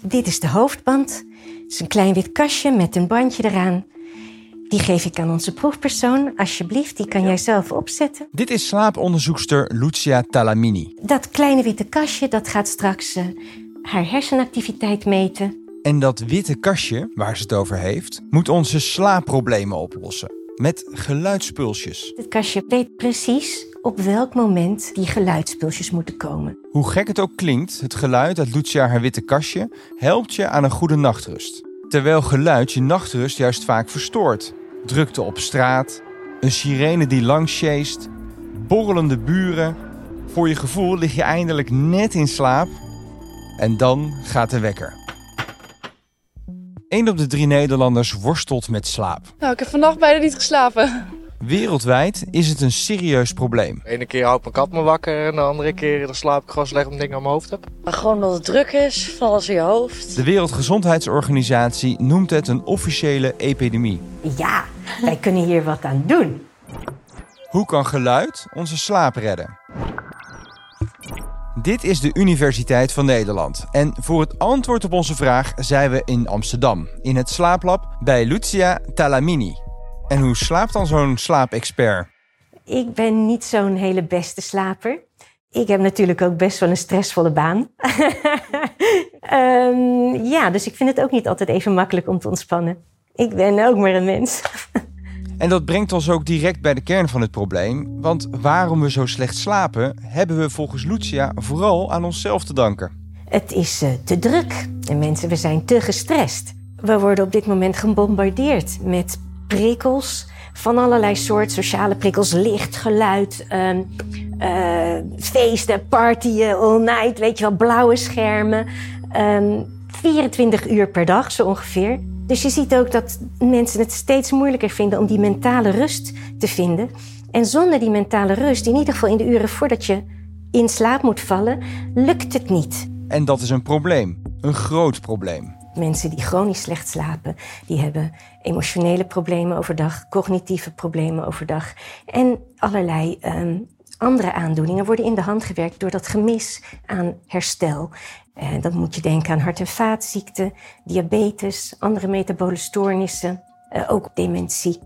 Dit is de hoofdband. Het is een klein wit kastje met een bandje eraan. Die geef ik aan onze proefpersoon. Alsjeblieft, die kan jij zelf opzetten. Dit is slaaponderzoekster Lucia Talamini. Dat kleine witte kastje dat gaat straks uh, haar hersenactiviteit meten. En dat witte kastje, waar ze het over heeft, moet onze slaapproblemen oplossen. Met geluidspulsjes. Dit kastje weet precies op welk moment die geluidspulsjes moeten komen. Hoe gek het ook klinkt, het geluid uit Lucia haar witte kastje helpt je aan een goede nachtrust. Terwijl geluid je nachtrust juist vaak verstoort. Drukte op straat, een sirene die langs sjeest, borrelende buren. Voor je gevoel lig je eindelijk net in slaap en dan gaat de wekker. Eén op de drie Nederlanders worstelt met slaap. Nou, ik heb vannacht bijna niet geslapen. Wereldwijd is het een serieus probleem. De ene keer houdt mijn kat me wakker en de andere keer dan slaap ik gewoon slecht omdat ik aan mijn hoofd heb. Maar gewoon omdat het druk is, van alles in je hoofd. De Wereldgezondheidsorganisatie noemt het een officiële epidemie. Ja, wij kunnen hier wat aan doen. Hoe kan geluid onze slaap redden? Dit is de Universiteit van Nederland. En voor het antwoord op onze vraag zijn we in Amsterdam, in het slaaplab bij Lucia Talamini. En hoe slaapt dan zo'n slaapexpert? Ik ben niet zo'n hele beste slaper. Ik heb natuurlijk ook best wel een stressvolle baan. um, ja, dus ik vind het ook niet altijd even makkelijk om te ontspannen. Ik ben ook maar een mens. En dat brengt ons ook direct bij de kern van het probleem. Want waarom we zo slecht slapen, hebben we volgens Lucia vooral aan onszelf te danken. Het is uh, te druk en mensen, we zijn te gestrest. We worden op dit moment gebombardeerd met prikkels van allerlei soorten. Sociale prikkels, licht, geluid, um, uh, feesten, partyen, all night, weet je wel, blauwe schermen. Um, 24 uur per dag zo ongeveer. Dus je ziet ook dat mensen het steeds moeilijker vinden om die mentale rust te vinden. En zonder die mentale rust, in ieder geval in de uren voordat je in slaap moet vallen, lukt het niet. En dat is een probleem, een groot probleem. Mensen die chronisch slecht slapen, die hebben emotionele problemen overdag, cognitieve problemen overdag en allerlei um, andere aandoeningen worden in de hand gewerkt door dat gemis aan herstel. En dan moet je denken aan hart- en vaatziekten, diabetes, andere metabole stoornissen, uh, ook dementie.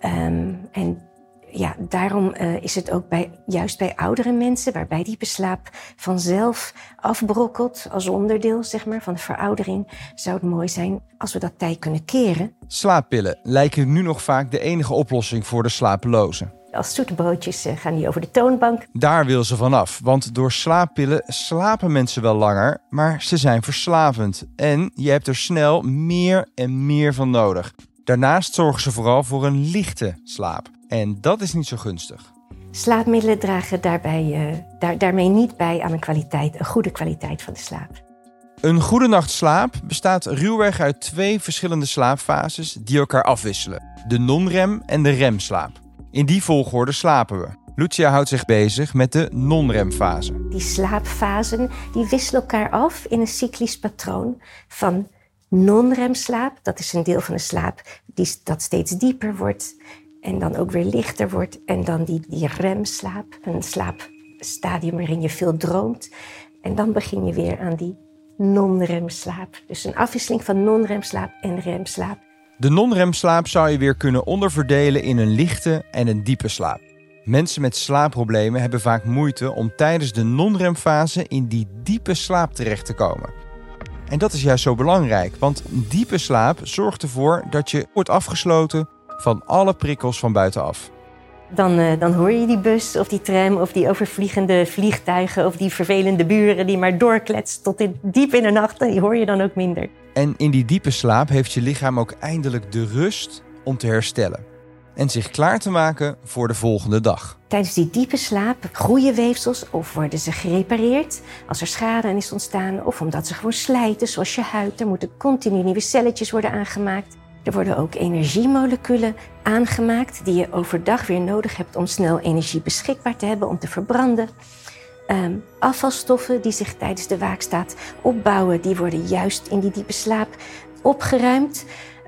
Um, en ja, daarom uh, is het ook bij, juist bij oudere mensen, waarbij die beslaap vanzelf afbrokkelt als onderdeel zeg maar, van de veroudering, zou het mooi zijn als we dat tij kunnen keren. Slaappillen lijken nu nog vaak de enige oplossing voor de slapelozen. Als zoete broodjes uh, gaan die over de toonbank. Daar wil ze vanaf, want door slaappillen slapen mensen wel langer, maar ze zijn verslavend. En je hebt er snel meer en meer van nodig. Daarnaast zorgen ze vooral voor een lichte slaap. En dat is niet zo gunstig. Slaapmiddelen dragen daarbij, uh, daar, daarmee niet bij aan een kwaliteit, een goede kwaliteit van de slaap. Een goede nacht slaap bestaat ruwweg uit twee verschillende slaapfases die elkaar afwisselen: de non-rem en de remslaap. In die volgorde slapen we. Lucia houdt zich bezig met de non-remfase. Die slaapfasen die wisselen elkaar af in een cyclisch patroon van non-remslaap. Dat is een deel van de slaap die, dat steeds dieper wordt en dan ook weer lichter wordt. En dan die, die remslaap, een slaapstadium waarin je veel droomt. En dan begin je weer aan die non-remslaap. Dus een afwisseling van non-remslaap en remslaap. De non-remslaap zou je weer kunnen onderverdelen in een lichte en een diepe slaap. Mensen met slaapproblemen hebben vaak moeite om tijdens de non-remfase in die diepe slaap terecht te komen. En dat is juist zo belangrijk, want diepe slaap zorgt ervoor dat je wordt afgesloten van alle prikkels van buitenaf. Dan, uh, dan hoor je die bus of die tram of die overvliegende vliegtuigen of die vervelende buren die maar doorkletst tot in, diep in de nacht. Die hoor je dan ook minder. En in die diepe slaap heeft je lichaam ook eindelijk de rust om te herstellen. En zich klaar te maken voor de volgende dag. Tijdens die diepe slaap groeien weefsels of worden ze gerepareerd als er schade aan is ontstaan. Of omdat ze gewoon slijten, zoals je huid. Er moeten continu nieuwe celletjes worden aangemaakt. Er worden ook energiemoleculen aangemaakt die je overdag weer nodig hebt om snel energie beschikbaar te hebben om te verbranden. Um, afvalstoffen die zich tijdens de waakstaat opbouwen, die worden juist in die diepe slaap opgeruimd.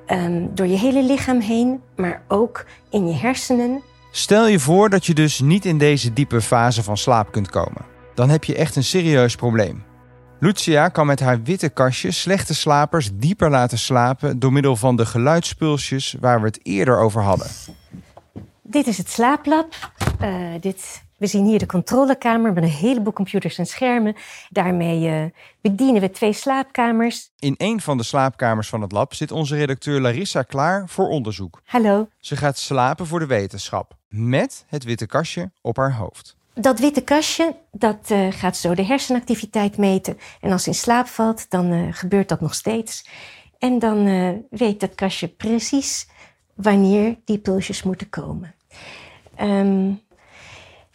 Um, door je hele lichaam heen, maar ook in je hersenen. Stel je voor dat je dus niet in deze diepe fase van slaap kunt komen. Dan heb je echt een serieus probleem. Lucia kan met haar witte kastje slechte slapers dieper laten slapen door middel van de geluidspulsjes waar we het eerder over hadden. Dit is het slaaplab. Uh, dit, we zien hier de controlekamer met een heleboel computers en schermen. Daarmee uh, bedienen we twee slaapkamers. In een van de slaapkamers van het lab zit onze redacteur Larissa klaar voor onderzoek. Hallo. Ze gaat slapen voor de wetenschap met het witte kastje op haar hoofd. Dat witte kastje dat, uh, gaat zo de hersenactiviteit meten. En als ze in slaap valt, dan uh, gebeurt dat nog steeds. En dan uh, weet dat kastje precies wanneer die pulsjes moeten komen. Um,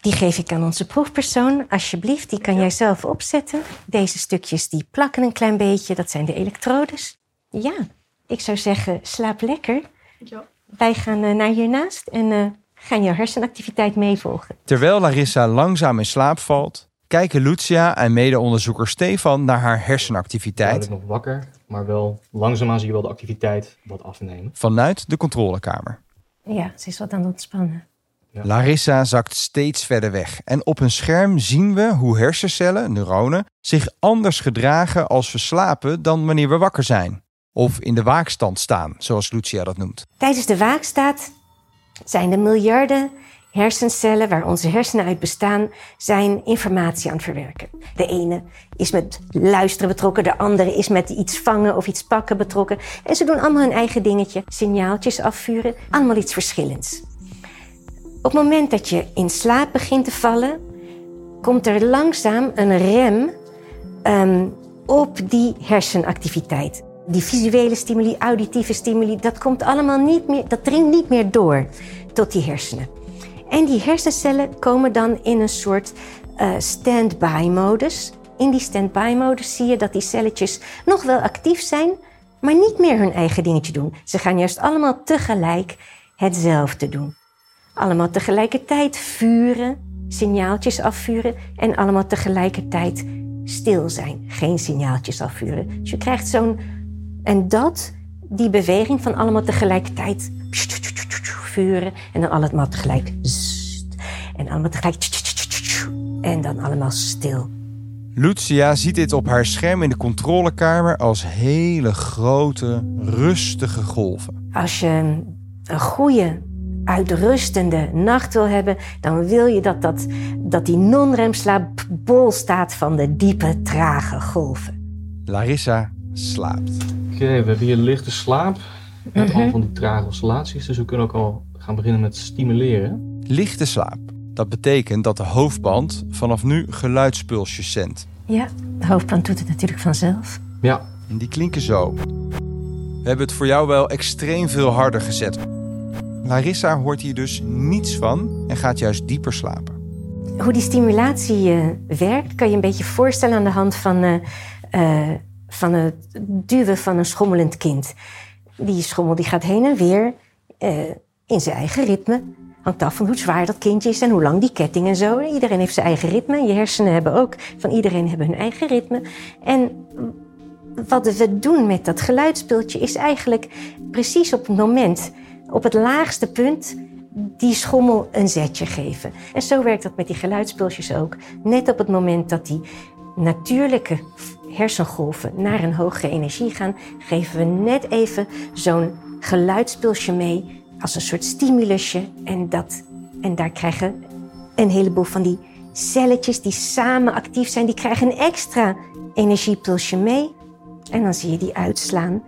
die geef ik aan onze proefpersoon. Alsjeblieft, die kan jij zelf opzetten. Deze stukjes die plakken een klein beetje. Dat zijn de elektrodes. Ja, ik zou zeggen, slaap lekker. Ja. Wij gaan naar hiernaast en gaan jouw hersenactiviteit meevolgen. Terwijl Larissa langzaam in slaap valt, kijken Lucia en medeonderzoeker Stefan naar haar hersenactiviteit. Ik nog wakker, maar wel langzaamaan zie je wel de activiteit wat afnemen. Vanuit de controlekamer. Ja, ze is wat aan het ontspannen. Ja. Larissa zakt steeds verder weg en op een scherm zien we hoe hersencellen, neuronen, zich anders gedragen als we slapen dan wanneer we wakker zijn. Of in de waakstand staan, zoals Lucia dat noemt. Tijdens de waakstaat zijn de miljarden hersencellen waar onze hersenen uit bestaan, zijn informatie aan het verwerken. De ene is met luisteren betrokken, de andere is met iets vangen of iets pakken betrokken. En ze doen allemaal hun eigen dingetje, signaaltjes afvuren, allemaal iets verschillends. Op het moment dat je in slaap begint te vallen, komt er langzaam een rem um, op die hersenactiviteit. Die visuele stimuli, auditieve stimuli, dat komt allemaal niet meer, dat dringt niet meer door tot die hersenen. En die hersencellen komen dan in een soort uh, stand-by-modus. In die stand-by-modus zie je dat die celletjes nog wel actief zijn, maar niet meer hun eigen dingetje doen. Ze gaan juist allemaal tegelijk hetzelfde doen. Allemaal tegelijkertijd vuren, signaaltjes afvuren en allemaal tegelijkertijd stil zijn. Geen signaaltjes afvuren. Dus je krijgt zo'n en dat, die beweging van allemaal tegelijkertijd vuren en dan allemaal tegelijk en allemaal tegelijk en dan allemaal stil. Lucia ziet dit op haar scherm in de controlekamer als hele grote, rustige golven. Als je een goede, uitrustende nacht wil hebben, dan wil je dat, dat, dat die non-remslaap bol staat van de diepe, trage golven. Larissa slaapt. Oké, we hebben hier lichte slaap met al van die trage oscillaties. Dus we kunnen ook al gaan beginnen met stimuleren. Lichte slaap. Dat betekent dat de hoofdband vanaf nu geluidspulsjes zendt. Ja, de hoofdband doet het natuurlijk vanzelf. Ja. En die klinken zo. We hebben het voor jou wel extreem veel harder gezet. Larissa hoort hier dus niets van en gaat juist dieper slapen. Hoe die stimulatie uh, werkt, kan je een beetje voorstellen aan de hand van, uh, uh, van het duwen van een schommelend kind. Die schommel die gaat heen en weer in zijn eigen ritme. Hangt af van hoe zwaar dat kindje is en hoe lang die ketting en zo. Iedereen heeft zijn eigen ritme. Je hersenen hebben ook van iedereen hebben hun eigen ritme. En wat we doen met dat geluidsspeeltje is eigenlijk precies op het moment, op het laagste punt, die schommel een zetje geven. En zo werkt dat met die geluidspulsjes ook. Net op het moment dat die natuurlijke hersengolven naar een hogere energie gaan, geven we net even zo'n geluidspulsje mee als een soort stimulusje. En, dat, en daar krijgen een heleboel van die celletjes die samen actief zijn, die krijgen een extra energiepulsje mee. En dan zie je die uitslaan.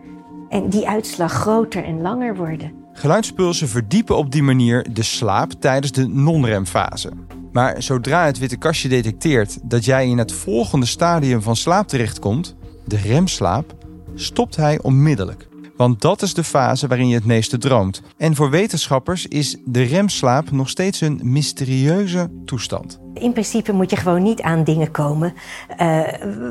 En die uitslag groter en langer worden. Geluidspulsen verdiepen op die manier de slaap tijdens de non-remfase. Maar zodra het witte kastje detecteert dat jij in het volgende stadium van slaap terechtkomt, de remslaap, stopt hij onmiddellijk. Want dat is de fase waarin je het meeste droomt. En voor wetenschappers is de remslaap nog steeds een mysterieuze toestand. In principe moet je gewoon niet aan dingen komen uh,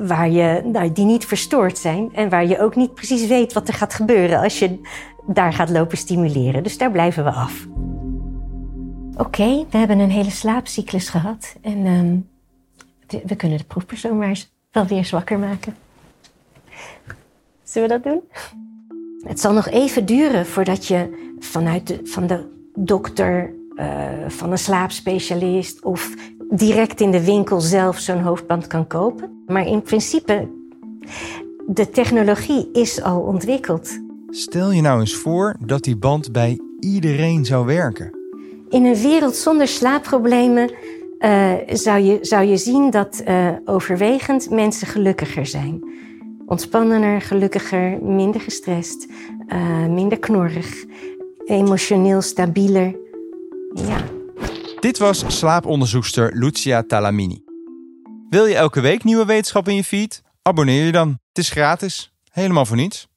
waar je, nou, die niet verstoord zijn. En waar je ook niet precies weet wat er gaat gebeuren als je daar gaat lopen stimuleren. Dus daar blijven we af. Oké, we hebben een hele slaapcyclus gehad. En um, we kunnen de proefpersoon maar wel weer zwakker maken. Zullen we dat doen? Het zal nog even duren voordat je vanuit de, van de dokter, uh, van een slaapspecialist of direct in de winkel zelf zo'n hoofdband kan kopen. Maar in principe, de technologie is al ontwikkeld. Stel je nou eens voor dat die band bij iedereen zou werken. In een wereld zonder slaapproblemen uh, zou, je, zou je zien dat uh, overwegend mensen gelukkiger zijn. Ontspannender, gelukkiger, minder gestrest, uh, minder knorrig, emotioneel stabieler. Ja. Dit was slaaponderzoekster Lucia Talamini. Wil je elke week nieuwe wetenschap in je feed? Abonneer je dan. Het is gratis. Helemaal voor niets.